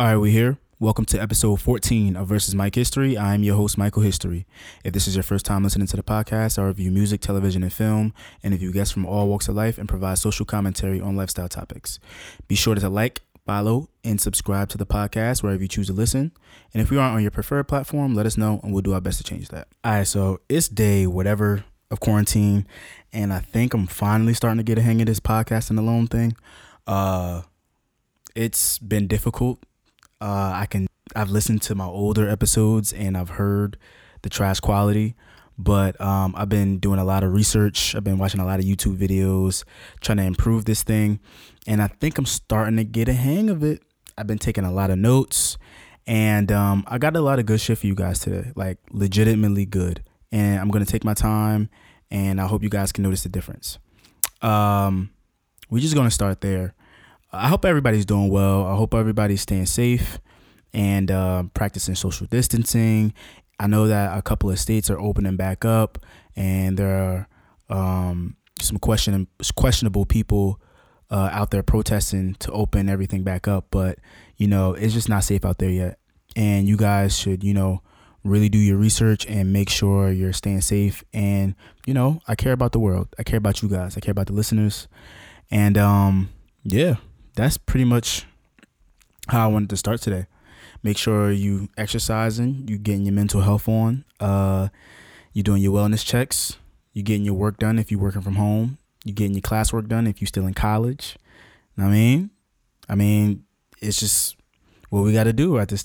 All right, we here. Welcome to episode 14 of Versus Mike History. I am your host, Michael History. If this is your first time listening to the podcast, I review music, television, and film, and interview guests from all walks of life, and provide social commentary on lifestyle topics. Be sure to like, follow, and subscribe to the podcast wherever you choose to listen. And if we aren't on your preferred platform, let us know, and we'll do our best to change that. All right, so it's day whatever of quarantine, and I think I'm finally starting to get a hang of this podcast and alone thing. Uh, it's been difficult uh, I can I've listened to my older episodes and I've heard the trash quality, but um, I've been doing a lot of research. I've been watching a lot of YouTube videos, trying to improve this thing, and I think I'm starting to get a hang of it. I've been taking a lot of notes, and um, I got a lot of good shit for you guys today, like legitimately good. And I'm gonna take my time, and I hope you guys can notice the difference. Um, we're just gonna start there. I hope everybody's doing well. I hope everybody's staying safe and uh, practicing social distancing. I know that a couple of states are opening back up, and there are um, some question questionable people uh, out there protesting to open everything back up. But you know, it's just not safe out there yet, and you guys should, you know, really do your research and make sure you're staying safe. And you know, I care about the world. I care about you guys. I care about the listeners, and um, yeah that's pretty much how I wanted to start today. Make sure you exercising, you getting your mental health on, uh, you doing your wellness checks, you getting your work done if you're working from home, you getting your classwork done if you're still in college. I mean, I mean, it's just what we got to do at this.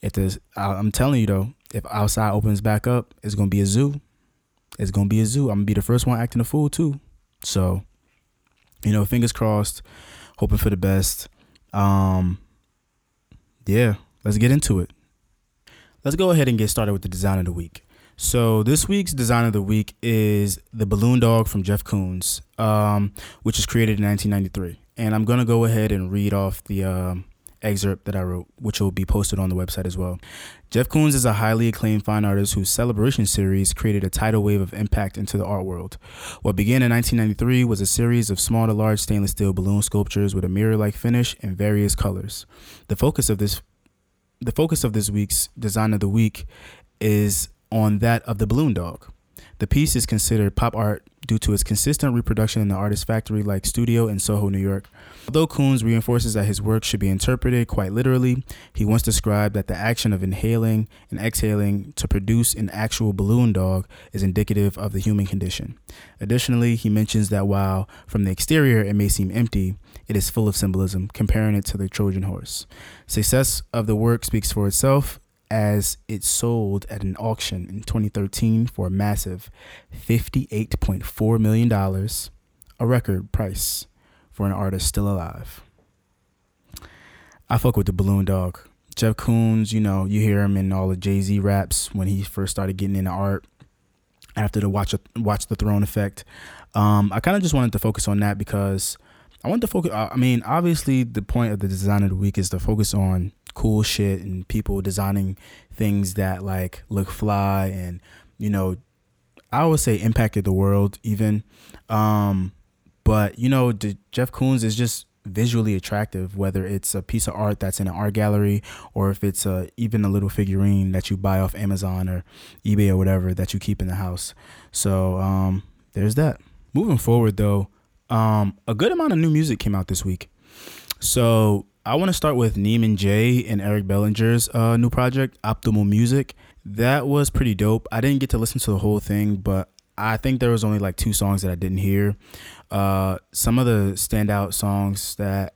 If this, I'm telling you though, if outside opens back up, it's gonna be a zoo. It's gonna be a zoo. I'm gonna be the first one acting a fool too. So, you know, fingers crossed hoping for the best. Um, yeah, let's get into it. Let's go ahead and get started with the design of the week. So this week's design of the week is the balloon dog from Jeff Koons, um, which was created in 1993. And I'm gonna go ahead and read off the um, excerpt that I wrote, which will be posted on the website as well. Jeff Koons is a highly acclaimed fine artist whose Celebration series created a tidal wave of impact into the art world. What began in 1993 was a series of small to large stainless steel balloon sculptures with a mirror-like finish in various colors. The focus of this the focus of this week's design of the week is on that of the balloon dog. The piece is considered pop art due to its consistent reproduction in the artist's factory like studio in Soho, New York. Although Koons reinforces that his work should be interpreted quite literally, he once described that the action of inhaling and exhaling to produce an actual balloon dog is indicative of the human condition. Additionally, he mentions that while from the exterior it may seem empty, it is full of symbolism, comparing it to the Trojan horse. Success of the work speaks for itself, as it sold at an auction in 2013 for a massive $58.4 million, a record price for an artist still alive. I fuck with the balloon dog. Jeff Koons, you know, you hear him in all the Jay Z raps when he first started getting into art after the Watch Watch the Throne effect. Um, I kind of just wanted to focus on that because I want to focus. I mean, obviously, the point of the design of the week is to focus on cool shit and people designing things that like look fly and you know I would say impacted the world even um but you know Jeff Koons is just visually attractive whether it's a piece of art that's in an art gallery or if it's a even a little figurine that you buy off Amazon or eBay or whatever that you keep in the house so um there's that moving forward though um a good amount of new music came out this week so I want to start with Neiman J and Eric Bellinger's uh, new project, Optimal Music. That was pretty dope. I didn't get to listen to the whole thing, but I think there was only like two songs that I didn't hear. Uh, some of the standout songs that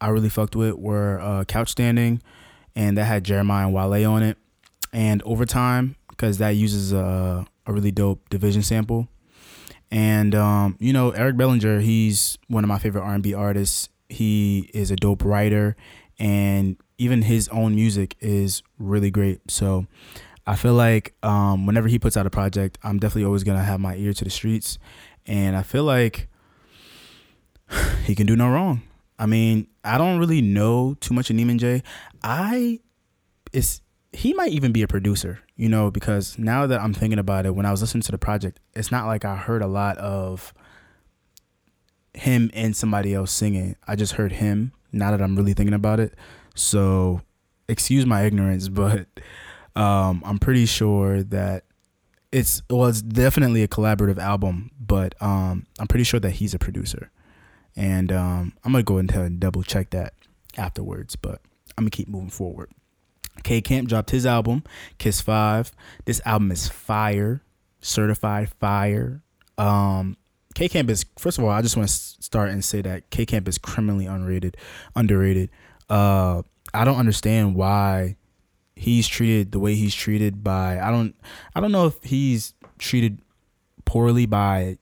I really fucked with were uh, Couch Standing, and that had Jeremiah and Wale on it, and Overtime because that uses a, a really dope division sample. And um, you know, Eric Bellinger, he's one of my favorite R&B artists he is a dope writer and even his own music is really great. So I feel like um, whenever he puts out a project, I'm definitely always gonna have my ear to the streets, and I feel like he can do no wrong. I mean, I don't really know too much of Neiman J. I is he might even be a producer, you know, because now that I'm thinking about it, when I was listening to the project, it's not like I heard a lot of him and somebody else singing. I just heard him Now that I'm really thinking about it, so excuse my ignorance, but um, I'm pretty sure that it's well, it's definitely a collaborative album, but um, I'm pretty sure that he's a producer, and um, I'm gonna go ahead and double check that afterwards. But I'm gonna keep moving forward. K Camp dropped his album, Kiss Five. This album is fire, certified fire. Um, K Camp is first of all, I just want to start and say that K Camp is criminally unrated, underrated. Uh, I don't understand why he's treated the way he's treated by. I don't. I don't know if he's treated poorly by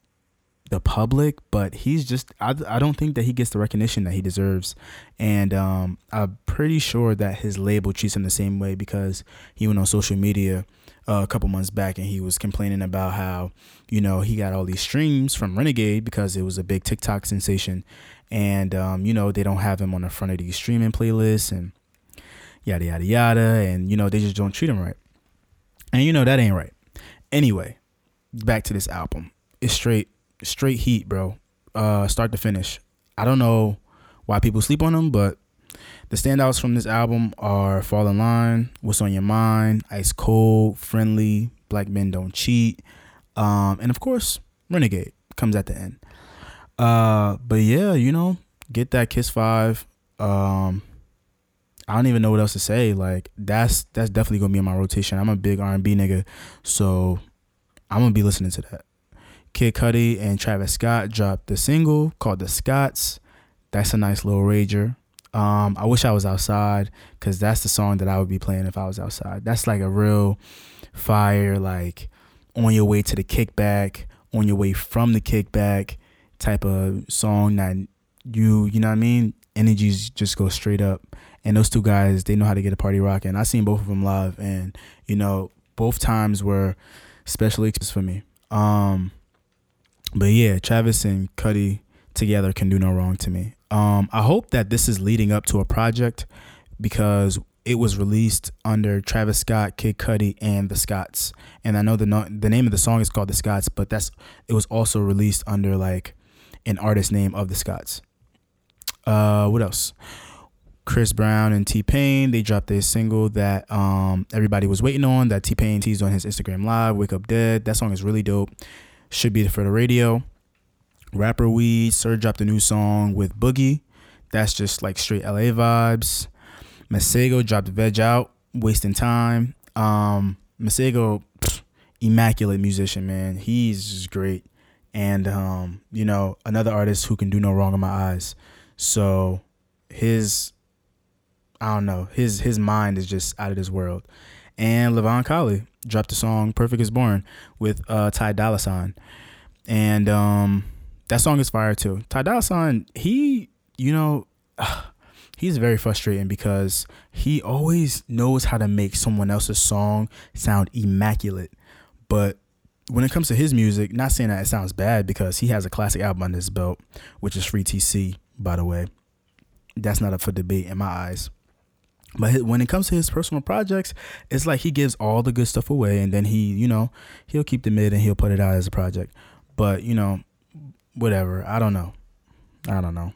the public, but he's just I, I don't think that he gets the recognition that he deserves. And um, I'm pretty sure that his label treats him the same way because he went on social media uh, a couple months back and he was complaining about how, you know, he got all these streams from Renegade because it was a big TikTok sensation. And, um, you know, they don't have him on the front of these streaming playlists and yada, yada, yada. And, you know, they just don't treat him right. And, you know, that ain't right. Anyway, back to this album. It's straight straight heat, bro. Uh, start to finish. I don't know why people sleep on them, but the standouts from this album are Fall in Line, What's on Your Mind, Ice Cold, Friendly, Black Men Don't Cheat, um, and of course, Renegade comes at the end. Uh, but yeah, you know, get that Kiss Five. Um, I don't even know what else to say. Like that's that's definitely gonna be in my rotation. I'm a big R and B nigga, so I'm gonna be listening to that. Kid Cudi and Travis Scott dropped the single called The Scotts. That's a nice little rager. Um, I wish I was outside because that's the song that I would be playing if I was outside. That's like a real fire, like on your way to the kickback, on your way from the kickback type of song that you, you know what I mean? Energies just go straight up. And those two guys, they know how to get a party rocking. I seen both of them live, and you know, both times were special experiences for me. Um, but yeah, Travis and Cudi together can do no wrong to me. Um, I hope that this is leading up to a project because it was released under Travis Scott, Kid Cudi, and the Scotts. And I know the no- the name of the song is called the Scotts, but that's it was also released under like an artist name of the Scotts. Uh, what else? Chris Brown and T Pain they dropped a single that um everybody was waiting on that T Pain teased on his Instagram live. Wake Up Dead. That song is really dope should be for the radio. Rapper Weed, Sir dropped a new song with Boogie. That's just like straight LA vibes. Masego dropped Veg Out, Wasting Time. Um, Masego, immaculate musician, man. He's just great. And, um, you know, another artist who can do no wrong in my eyes. So his, I don't know, his his mind is just out of this world. And Levon Kali dropped the song "Perfect Is Born" with uh, Ty Dolla Sign, and um, that song is fire too. Ty Dolla Sign, he, you know, he's very frustrating because he always knows how to make someone else's song sound immaculate, but when it comes to his music, not saying that it sounds bad because he has a classic album on his belt, which is Free TC, by the way. That's not up for debate in my eyes. But when it comes to his personal projects, it's like he gives all the good stuff away, and then he, you know, he'll keep the mid and he'll put it out as a project. But you know, whatever. I don't know. I don't know.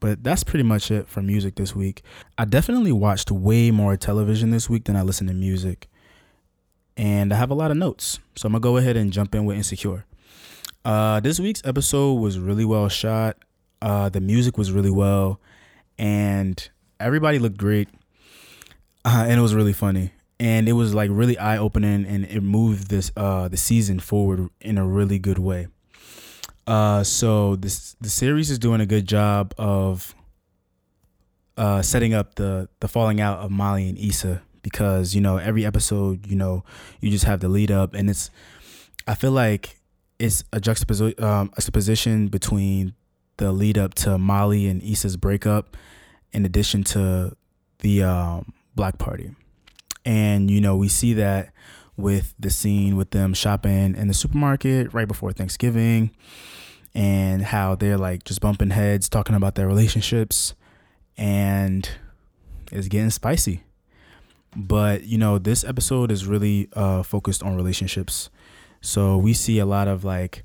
But that's pretty much it for music this week. I definitely watched way more television this week than I listened to music, and I have a lot of notes. So I'm gonna go ahead and jump in with Insecure. Uh, this week's episode was really well shot. Uh, the music was really well, and everybody looked great uh, and it was really funny and it was like really eye opening and it moved this uh the season forward in a really good way. Uh so this the series is doing a good job of uh setting up the the falling out of Molly and Issa because you know every episode you know you just have the lead up and it's I feel like it's a juxtaposition um, a between the lead up to Molly and Issa's breakup in addition to the um Black Party. And, you know, we see that with the scene with them shopping in the supermarket right before Thanksgiving and how they're like just bumping heads, talking about their relationships. And it's getting spicy. But, you know, this episode is really uh, focused on relationships. So we see a lot of like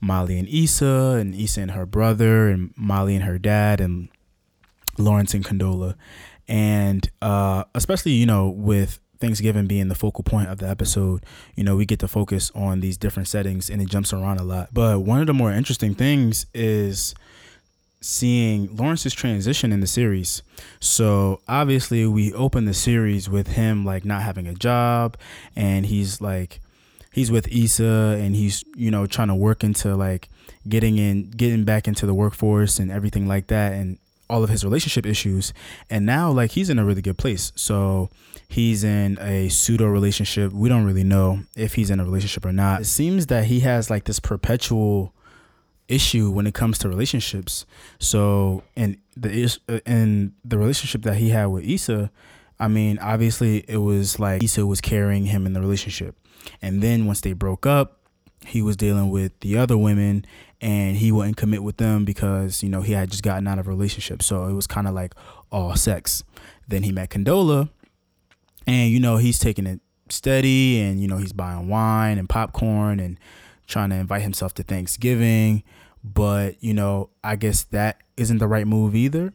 Molly and Issa, and Issa and her brother, and Molly and her dad, and Lawrence and Condola, and uh, especially you know with Thanksgiving being the focal point of the episode, you know, we get to focus on these different settings and it jumps around a lot. But one of the more interesting things is seeing Lawrence's transition in the series. So obviously we open the series with him like not having a job and he's like he's with Issa and he's, you know, trying to work into like getting in getting back into the workforce and everything like that and all of his relationship issues. And now like he's in a really good place. So he's in a pseudo relationship. We don't really know if he's in a relationship or not. It seems that he has like this perpetual issue when it comes to relationships. So and the in uh, the relationship that he had with Issa I mean obviously it was like Issa was carrying him in the relationship. And then once they broke up he was dealing with the other women and he wouldn't commit with them because you know he had just gotten out of a relationship. So it was kind of like all sex. Then he met condola and you know he's taking it steady and you know he's buying wine and popcorn and trying to invite himself to thanksgiving. But you know i guess that isn't the right move either.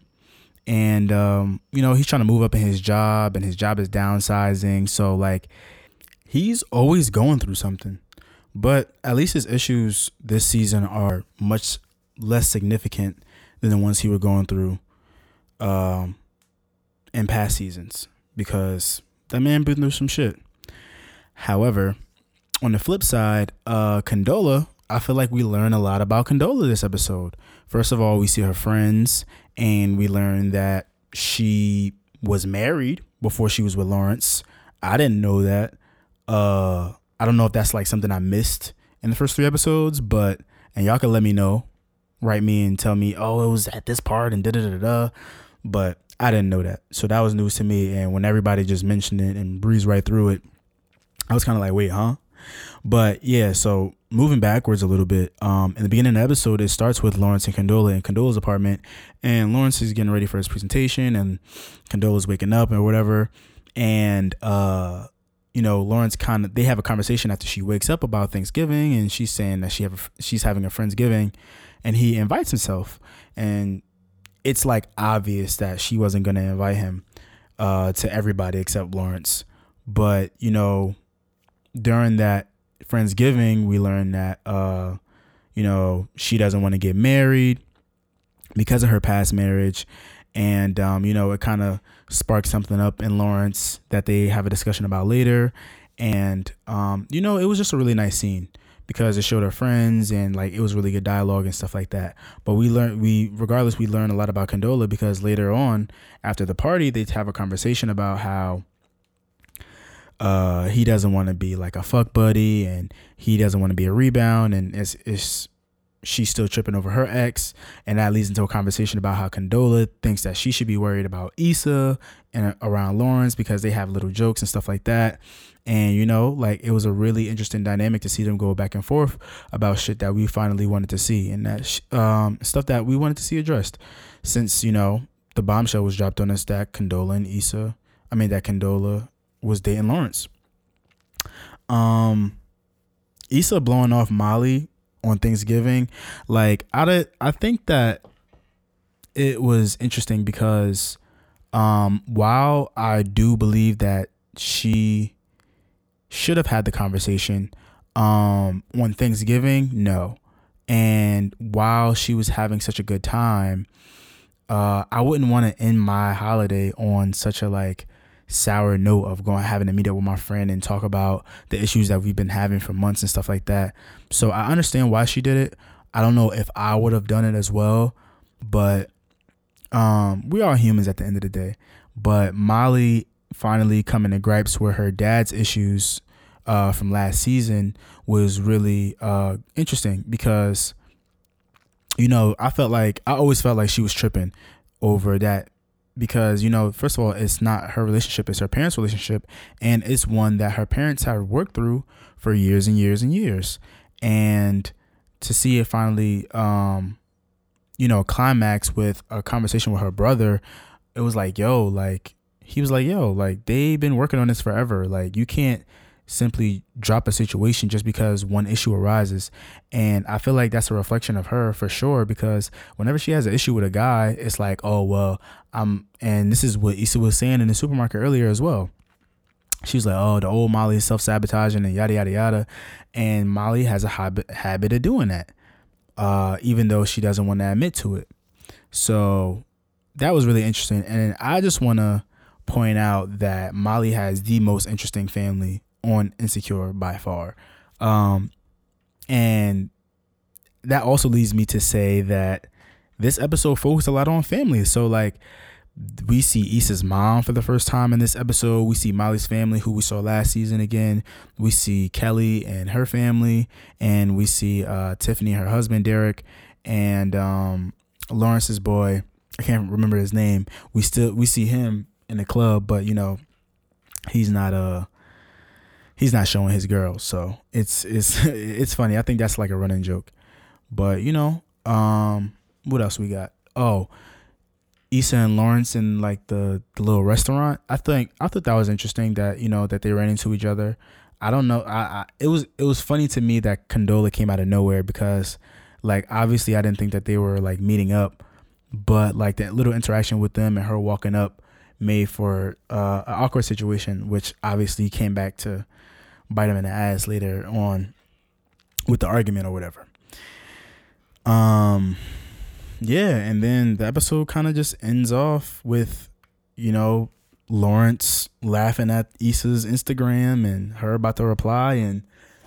And um, you know he's trying to move up in his job and his job is downsizing. So like he's always going through something but at least his issues this season are much less significant than the ones he was going through um, in past seasons because that man been through some shit. However, on the flip side, uh, Condola, I feel like we learn a lot about Condola this episode. First of all, we see her friends and we learn that she was married before she was with Lawrence. I didn't know that. Uh, I don't know if that's like something I missed in the first three episodes, but and y'all can let me know, write me and tell me, oh, it was at this part and da da da da. But I didn't know that, so that was news to me. And when everybody just mentioned it and breezed right through it, I was kind of like, wait, huh? But yeah, so moving backwards a little bit, um, in the beginning of the episode, it starts with Lawrence and Condola in Condola's apartment, and Lawrence is getting ready for his presentation, and Condola's waking up or whatever, and uh, you know, Lawrence kind of they have a conversation after she wakes up about Thanksgiving, and she's saying that she have a, she's having a friendsgiving, and he invites himself, and it's like obvious that she wasn't gonna invite him uh, to everybody except Lawrence, but you know, during that friendsgiving, we learned that uh, you know she doesn't want to get married because of her past marriage, and um, you know it kind of sparked something up in Lawrence that they have a discussion about later, and um, you know it was just a really nice scene because it showed our friends and like it was really good dialogue and stuff like that. But we learned we regardless we learned a lot about Condola because later on after the party they have a conversation about how uh, he doesn't want to be like a fuck buddy and he doesn't want to be a rebound and it's it's she's still tripping over her ex, and that leads into a conversation about how Condola thinks that she should be worried about Issa and around Lawrence because they have little jokes and stuff like that. And you know, like it was a really interesting dynamic to see them go back and forth about shit that we finally wanted to see and that sh- um, stuff that we wanted to see addressed. Since you know the bombshell was dropped on us that Condola and Issa, I mean that Condola was dating Lawrence. Um, Issa blowing off Molly on Thanksgiving. Like I I think that it was interesting because um, while I do believe that she should have had the conversation um, on Thanksgiving, no. And while she was having such a good time, uh, I wouldn't want to end my holiday on such a like sour note of going having to meet up with my friend and talk about the issues that we've been having for months and stuff like that. So I understand why she did it. I don't know if I would have done it as well, but um, we are humans at the end of the day. But Molly finally coming to gripes with her dad's issues uh, from last season was really uh, interesting because you know I felt like I always felt like she was tripping over that because you know first of all it's not her relationship it's her parents relationship and it's one that her parents have worked through for years and years and years. And to see it finally um you know climax with a conversation with her brother it was like yo like he was like yo like they've been working on this forever. Like you can't simply drop a situation just because one issue arises. And I feel like that's a reflection of her for sure because whenever she has an issue with a guy, it's like, oh, well, I'm, and this is what Issa was saying in the supermarket earlier as well. She was like, oh, the old Molly is self sabotaging and yada, yada, yada. And Molly has a habit, habit of doing that, uh, even though she doesn't want to admit to it. So that was really interesting. And I just want to point out that Molly has the most interesting family on Insecure by far. Um, and that also leads me to say that this episode focused a lot on family. So, like, we see Issa's mom for the first time in this episode. We see Molly's family, who we saw last season again. We see Kelly and her family, and we see uh, Tiffany, her husband Derek, and um, Lawrence's boy. I can't remember his name. We still we see him in the club, but you know, he's not uh he's not showing his girl. So it's it's it's funny. I think that's like a running joke. But you know, um, what else we got? Oh, Issa and Lawrence in like the, the little restaurant. I think I thought that was interesting that you know that they ran into each other. I don't know. I, I it was it was funny to me that Condola came out of nowhere because like obviously I didn't think that they were like meeting up, but like that little interaction with them and her walking up made for uh, an awkward situation, which obviously came back to bite him in the ass later on with the argument or whatever. Um, yeah, and then the episode kind of just ends off with, you know, Lawrence laughing at Issa's Instagram and her about to reply and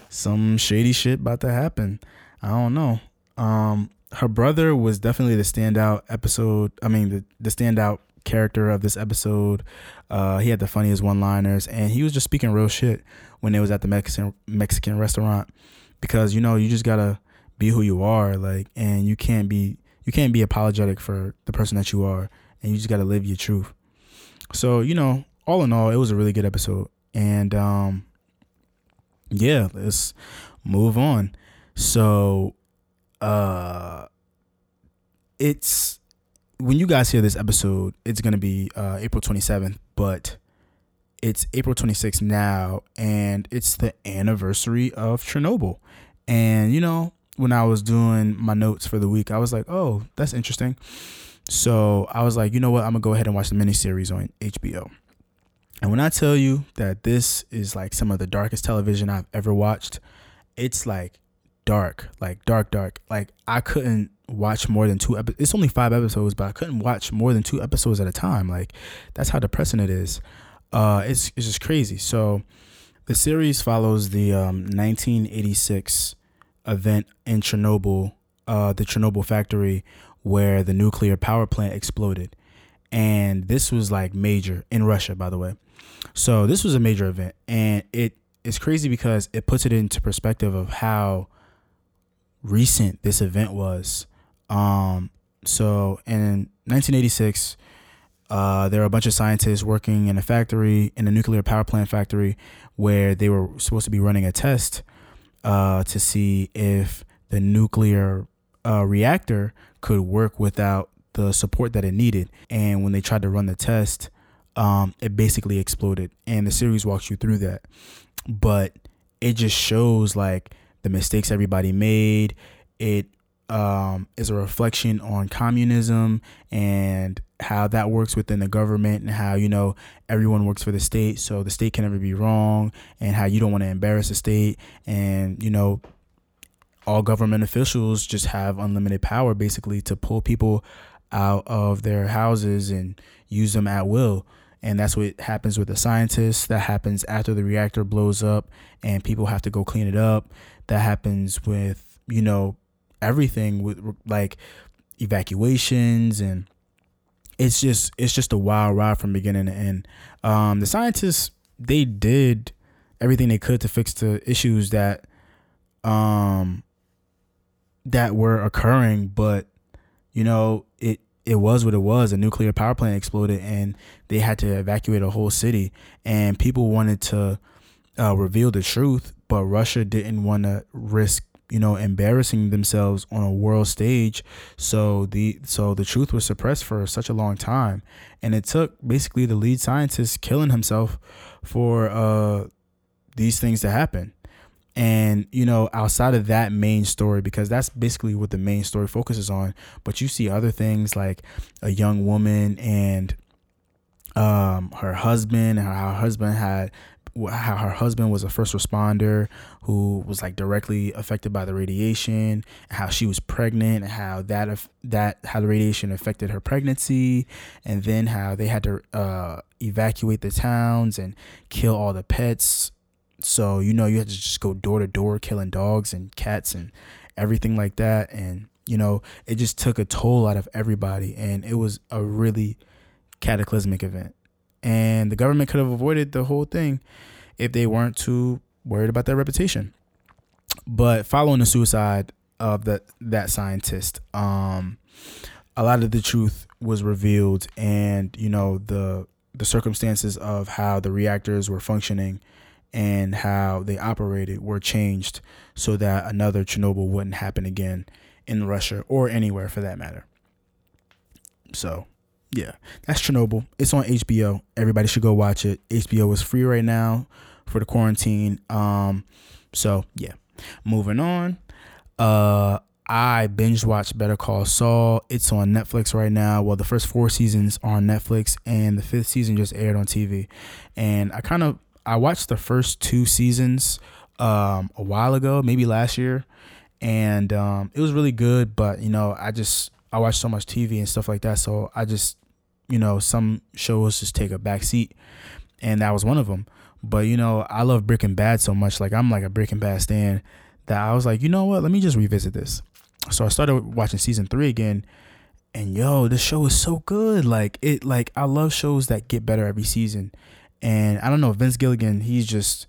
some shady shit about to happen. I don't know. Um, her brother was definitely the standout episode. I mean, the the standout character of this episode. Uh, he had the funniest one liners, and he was just speaking real shit when it was at the Mexican Mexican restaurant because you know you just gotta be who you are, like, and you can't be you can't be apologetic for the person that you are, and you just gotta live your truth. So you know, all in all, it was a really good episode, and um, yeah, let's move on. So, uh, it's when you guys hear this episode, it's gonna be uh, April 27th, but it's April 26th now, and it's the anniversary of Chernobyl. And you know, when I was doing my notes for the week, I was like, "Oh, that's interesting." So I was like, you know what? I'm gonna go ahead and watch the miniseries on HBO. And when I tell you that this is like some of the darkest television I've ever watched, it's like dark, like dark, dark. Like I couldn't watch more than two episodes. It's only five episodes, but I couldn't watch more than two episodes at a time. Like that's how depressing it is. Uh, it's it's just crazy. So the series follows the um, 1986 event in Chernobyl, uh, the Chernobyl factory where the nuclear power plant exploded, and this was like major in Russia, by the way. So this was a major event, and it is crazy because it puts it into perspective of how recent this event was. Um, so in 1986, uh, there were a bunch of scientists working in a factory, in a nuclear power plant factory, where they were supposed to be running a test uh, to see if the nuclear uh, reactor could work without the support that it needed. And when they tried to run the test, um, it basically exploded. And the series walks you through that. But it just shows like the mistakes everybody made. It um, is a reflection on communism and how that works within the government and how you know everyone works for the state. So the state can never be wrong and how you don't want to embarrass the state. And you know all government officials just have unlimited power basically to pull people out of their houses and use them at will. And that's what happens with the scientists. That happens after the reactor blows up and people have to go clean it up that happens with you know everything with like evacuations and it's just it's just a wild ride from beginning to end. Um, the scientists they did everything they could to fix the issues that um that were occurring, but you know it it was what it was. A nuclear power plant exploded, and they had to evacuate a whole city. And people wanted to uh, reveal the truth, but Russia didn't want to risk you know embarrassing themselves on a world stage so the so the truth was suppressed for such a long time and it took basically the lead scientist killing himself for uh these things to happen. And, you know, outside of that main story, because that's basically what the main story focuses on, but you see other things like a young woman and um, her husband, and her husband had how her husband was a first responder who was like directly affected by the radiation, how she was pregnant, and how that that how the radiation affected her pregnancy, and then how they had to uh, evacuate the towns and kill all the pets. So you know you had to just go door to door killing dogs and cats and everything like that, and you know it just took a toll out of everybody, and it was a really cataclysmic event and the government could have avoided the whole thing if they weren't too worried about their reputation. But following the suicide of that that scientist, um, a lot of the truth was revealed, and you know the the circumstances of how the reactors were functioning and how they operated were changed so that another Chernobyl wouldn't happen again in Russia or anywhere for that matter. So yeah, that's Chernobyl. It's on HBO. Everybody should go watch it. HBO is free right now for the quarantine. Um, so yeah. Moving on. Uh I binge watched Better Call Saul. It's on Netflix right now. Well, the first four seasons are on Netflix, and the fifth season just aired on TV. And I kind of I watched the first two seasons um, a while ago, maybe last year, and um, it was really good. But you know, I just I watch so much TV and stuff like that, so I just you know some shows just take a back seat, and that was one of them. But you know, I love Breaking Bad so much. Like I'm like a Breaking Bad stan that I was like, you know what? Let me just revisit this. So I started watching season three again, and yo, this show is so good. Like it, like I love shows that get better every season. And I don't know, Vince Gilligan, he's just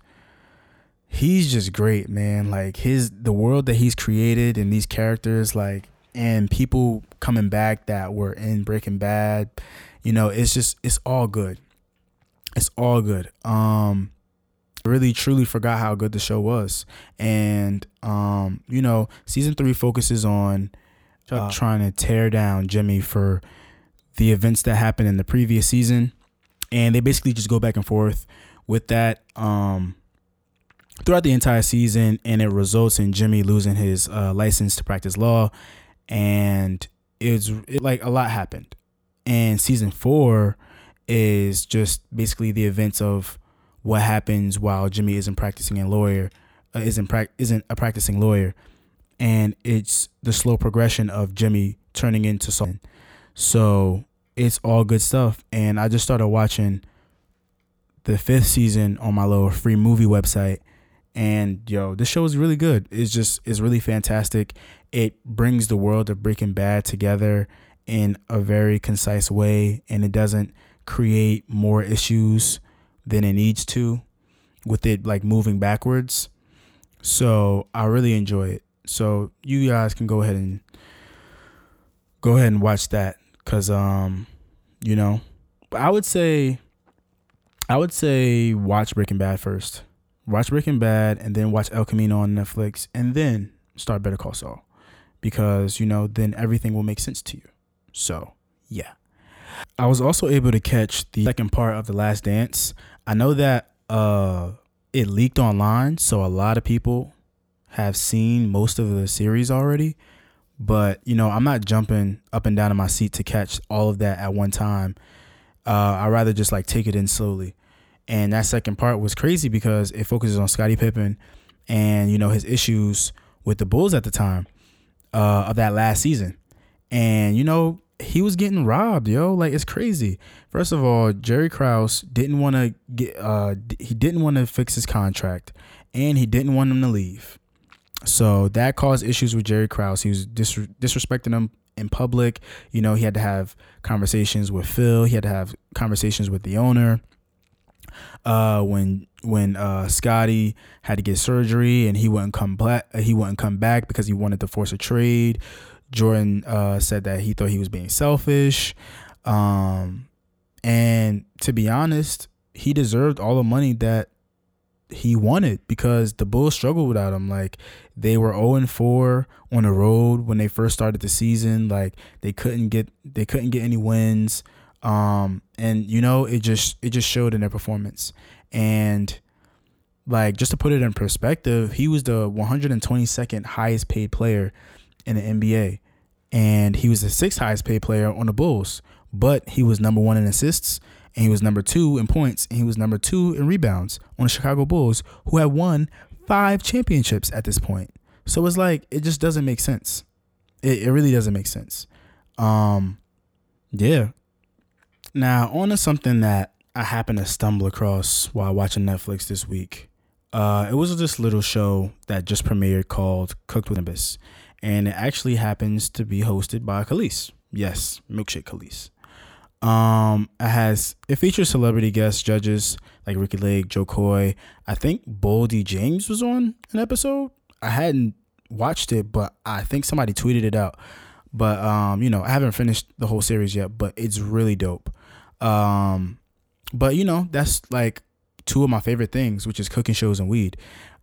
he's just great, man. Like his the world that he's created and these characters, like and people coming back that were in Breaking Bad, you know, it's just it's all good. It's all good. Um I really truly forgot how good the show was. And um, you know, season 3 focuses on uh, trying to tear down Jimmy for the events that happened in the previous season. And they basically just go back and forth with that um throughout the entire season and it results in Jimmy losing his uh, license to practice law and it's it, like a lot happened. And season 4 is just basically the events of what happens while Jimmy isn't practicing a lawyer, uh, isn't pra- isn't a practicing lawyer, and it's the slow progression of Jimmy turning into something. So it's all good stuff, and I just started watching the fifth season on my little free movie website, and yo, this show is really good. It's just it's really fantastic. It brings the world of Breaking Bad together in a very concise way, and it doesn't create more issues than it needs to with it like moving backwards. So I really enjoy it. So you guys can go ahead and go ahead and watch that cuz um you know, I would say I would say watch Breaking Bad first. Watch Breaking Bad and then watch El Camino on Netflix and then start Better Call Saul because you know then everything will make sense to you. So, yeah. I was also able to catch the second part of The Last Dance. I know that uh, it leaked online, so a lot of people have seen most of the series already. But you know, I'm not jumping up and down in my seat to catch all of that at one time. Uh, I rather just like take it in slowly. And that second part was crazy because it focuses on Scottie Pippen and you know his issues with the Bulls at the time uh, of that last season. And you know, he was getting robbed, yo. Like it's crazy. First of all, Jerry Krause didn't want to get uh he didn't want to fix his contract and he didn't want him to leave. So that caused issues with Jerry Krause. He was dis- disrespecting him in public. You know, he had to have conversations with Phil. He had to have conversations with the owner. Uh, when when uh, Scottie had to get surgery and he wouldn't come back, he wouldn't come back because he wanted to force a trade. Jordan uh, said that he thought he was being selfish. Um, and to be honest, he deserved all the money that he wanted because the Bulls struggled without him. Like they were 0 and 4 on the road when they first started the season. Like they couldn't get they couldn't get any wins. Um, and you know, it just it just showed in their performance. And like just to put it in perspective, he was the 122nd highest paid player in the NBA, and he was the sixth highest paid player on the Bulls. But he was number one in assists, and he was number two in points, and he was number two in rebounds on the Chicago Bulls, who had won five championships at this point. So it's like it just doesn't make sense. It, it really doesn't make sense. Um, yeah. Now on to something that I happened to stumble across while watching Netflix this week. Uh, it was this little show that just premiered called Cooked with Cannabis, and it actually happens to be hosted by Kelis. Yes, Milkshake Kelis. Um, it has it features celebrity guest judges like Ricki Lake, Jo Koy. I think Boldy James was on an episode. I hadn't watched it, but I think somebody tweeted it out. But um, you know, I haven't finished the whole series yet, but it's really dope. Um, but you know, that's like two of my favorite things, which is cooking shows and weed.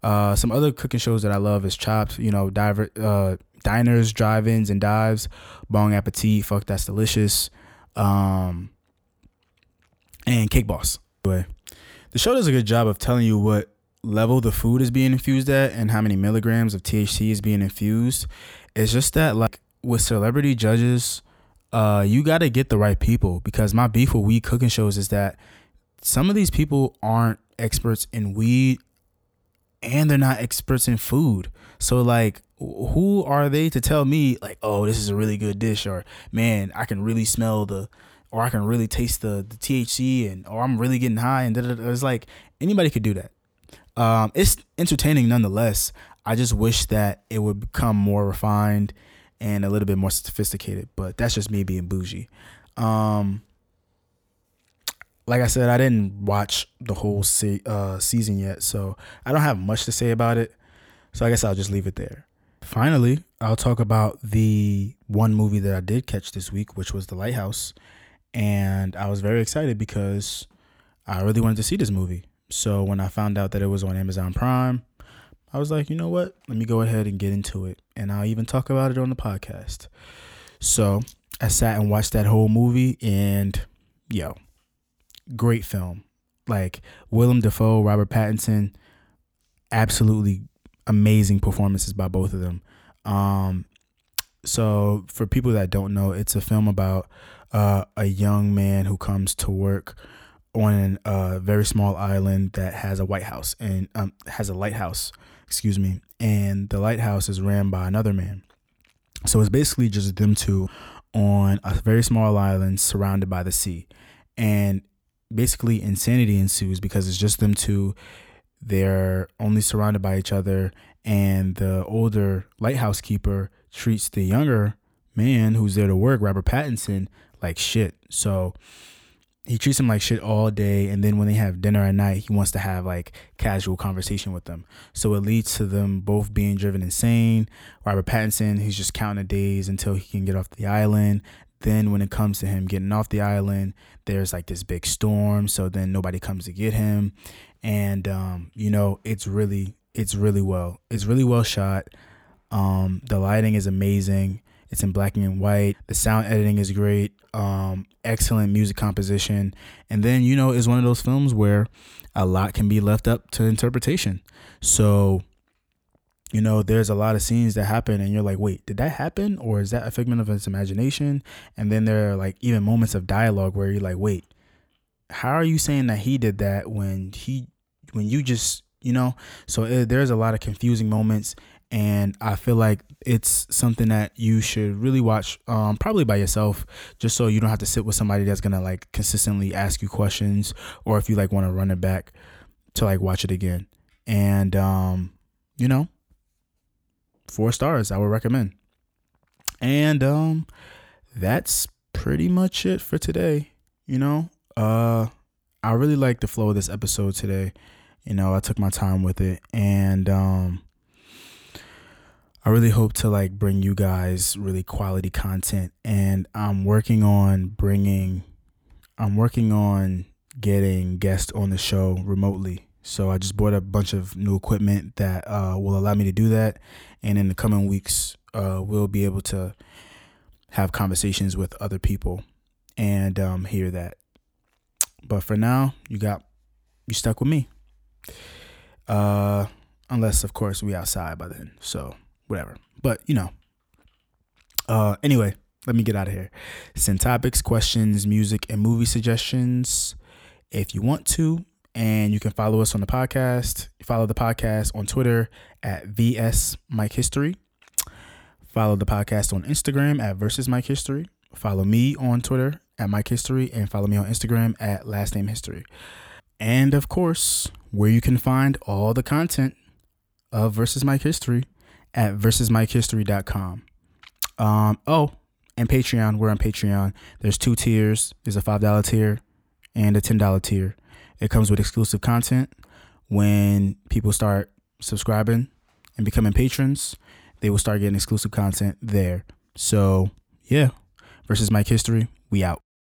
Uh, some other cooking shows that I love is Chopped, you know, diver, uh, diners, drive-ins, and dives. Bong Appetit, fuck that's delicious. Um, and Cake Boss. Anyway, the show does a good job of telling you what level the food is being infused at and how many milligrams of THC is being infused. It's just that like with celebrity judges, uh, you got to get the right people because my beef with weed cooking shows is that some of these people aren't experts in weed and they're not experts in food. So like who are they to tell me like, "Oh, this is a really good dish," or "Man, I can really smell the," or "I can really taste the the THC," and or "I'm really getting high," and it's like anybody could do that. Um, it's entertaining nonetheless. I just wish that it would become more refined and a little bit more sophisticated, but that's just me being bougie. Um, like I said, I didn't watch the whole se- uh, season yet, so I don't have much to say about it. So I guess I'll just leave it there. Finally, I'll talk about the one movie that I did catch this week, which was The Lighthouse. And I was very excited because I really wanted to see this movie. So when I found out that it was on Amazon Prime, I was like, you know what? Let me go ahead and get into it. And I'll even talk about it on the podcast. So I sat and watched that whole movie, and yo, great film. Like Willem Dafoe, Robert Pattinson, absolutely amazing performances by both of them. Um, so for people that don't know, it's a film about uh, a young man who comes to work on a uh, very small island that has a white house and um, has a lighthouse, excuse me, and the lighthouse is ran by another man. So it's basically just them two on a very small island surrounded by the sea, and basically insanity ensues because it's just them two. They're only surrounded by each other, and the older lighthouse keeper treats the younger man who's there to work, Robert Pattinson, like shit. So he treats him like shit all day and then when they have dinner at night he wants to have like casual conversation with them. So it leads to them both being driven insane. Robert pattinson he's just counting the days until he can get off the island. Then when it comes to him getting off the island there's like this big storm so then nobody comes to get him. And um, you know it's really it's really well it's really well shot. Um, the lighting is amazing it's in black and white. The sound editing is great. Um, excellent music composition. And then, you know, it's one of those films where a lot can be left up to interpretation. So, you know, there's a lot of scenes that happen and you're like, wait, did that happen? Or is that a figment of his imagination? And then there are like even moments of dialogue where you're like, wait, how are you saying that he did that when he, when you just, you know? So it, eh, there's a lot of confusing moments and I feel like it's something that you should really watch, um, probably by yourself, just so you don't have to sit with somebody that's gonna like consistently ask you questions, or if you like want to run it back to like watch it again. And um, you know, four stars I would recommend. And um, that's pretty much it for today. You know, uh, I really like the flow of this episode today. You know, I took my time with it, and um I really hope to like bring you guys really quality content and I'm working on bringing I'm working on getting guests on the show remotely. So I just bought a bunch of new equipment that uh, will allow me to do that and in the coming weeks uh, we'll be able to have conversations with other people and um, hear that. But for now, you got you stuck with me. Uh, unless of course we outside by then. So whatever. But you know. Uh, anyway, let me get out of here. Send topics, questions, music, and movie suggestions if you want to. And you can follow us on the podcast. Follow the podcast on Twitter at VS Mike History. Follow the podcast on Instagram at Versus Mike History. Follow me on Twitter at Mike History and follow me on Instagram at Last Name History. And of course, where you can find all the content of Versus Mike History at versusmikehistory.com. Um, oh, and Patreon. We're on Patreon. There's two tiers. There's a five dollar tier and a ten dollar tier. It comes with exclusive content. When people start subscribing and becoming patrons, they will start getting exclusive content there. So yeah, versus Mike History, we out.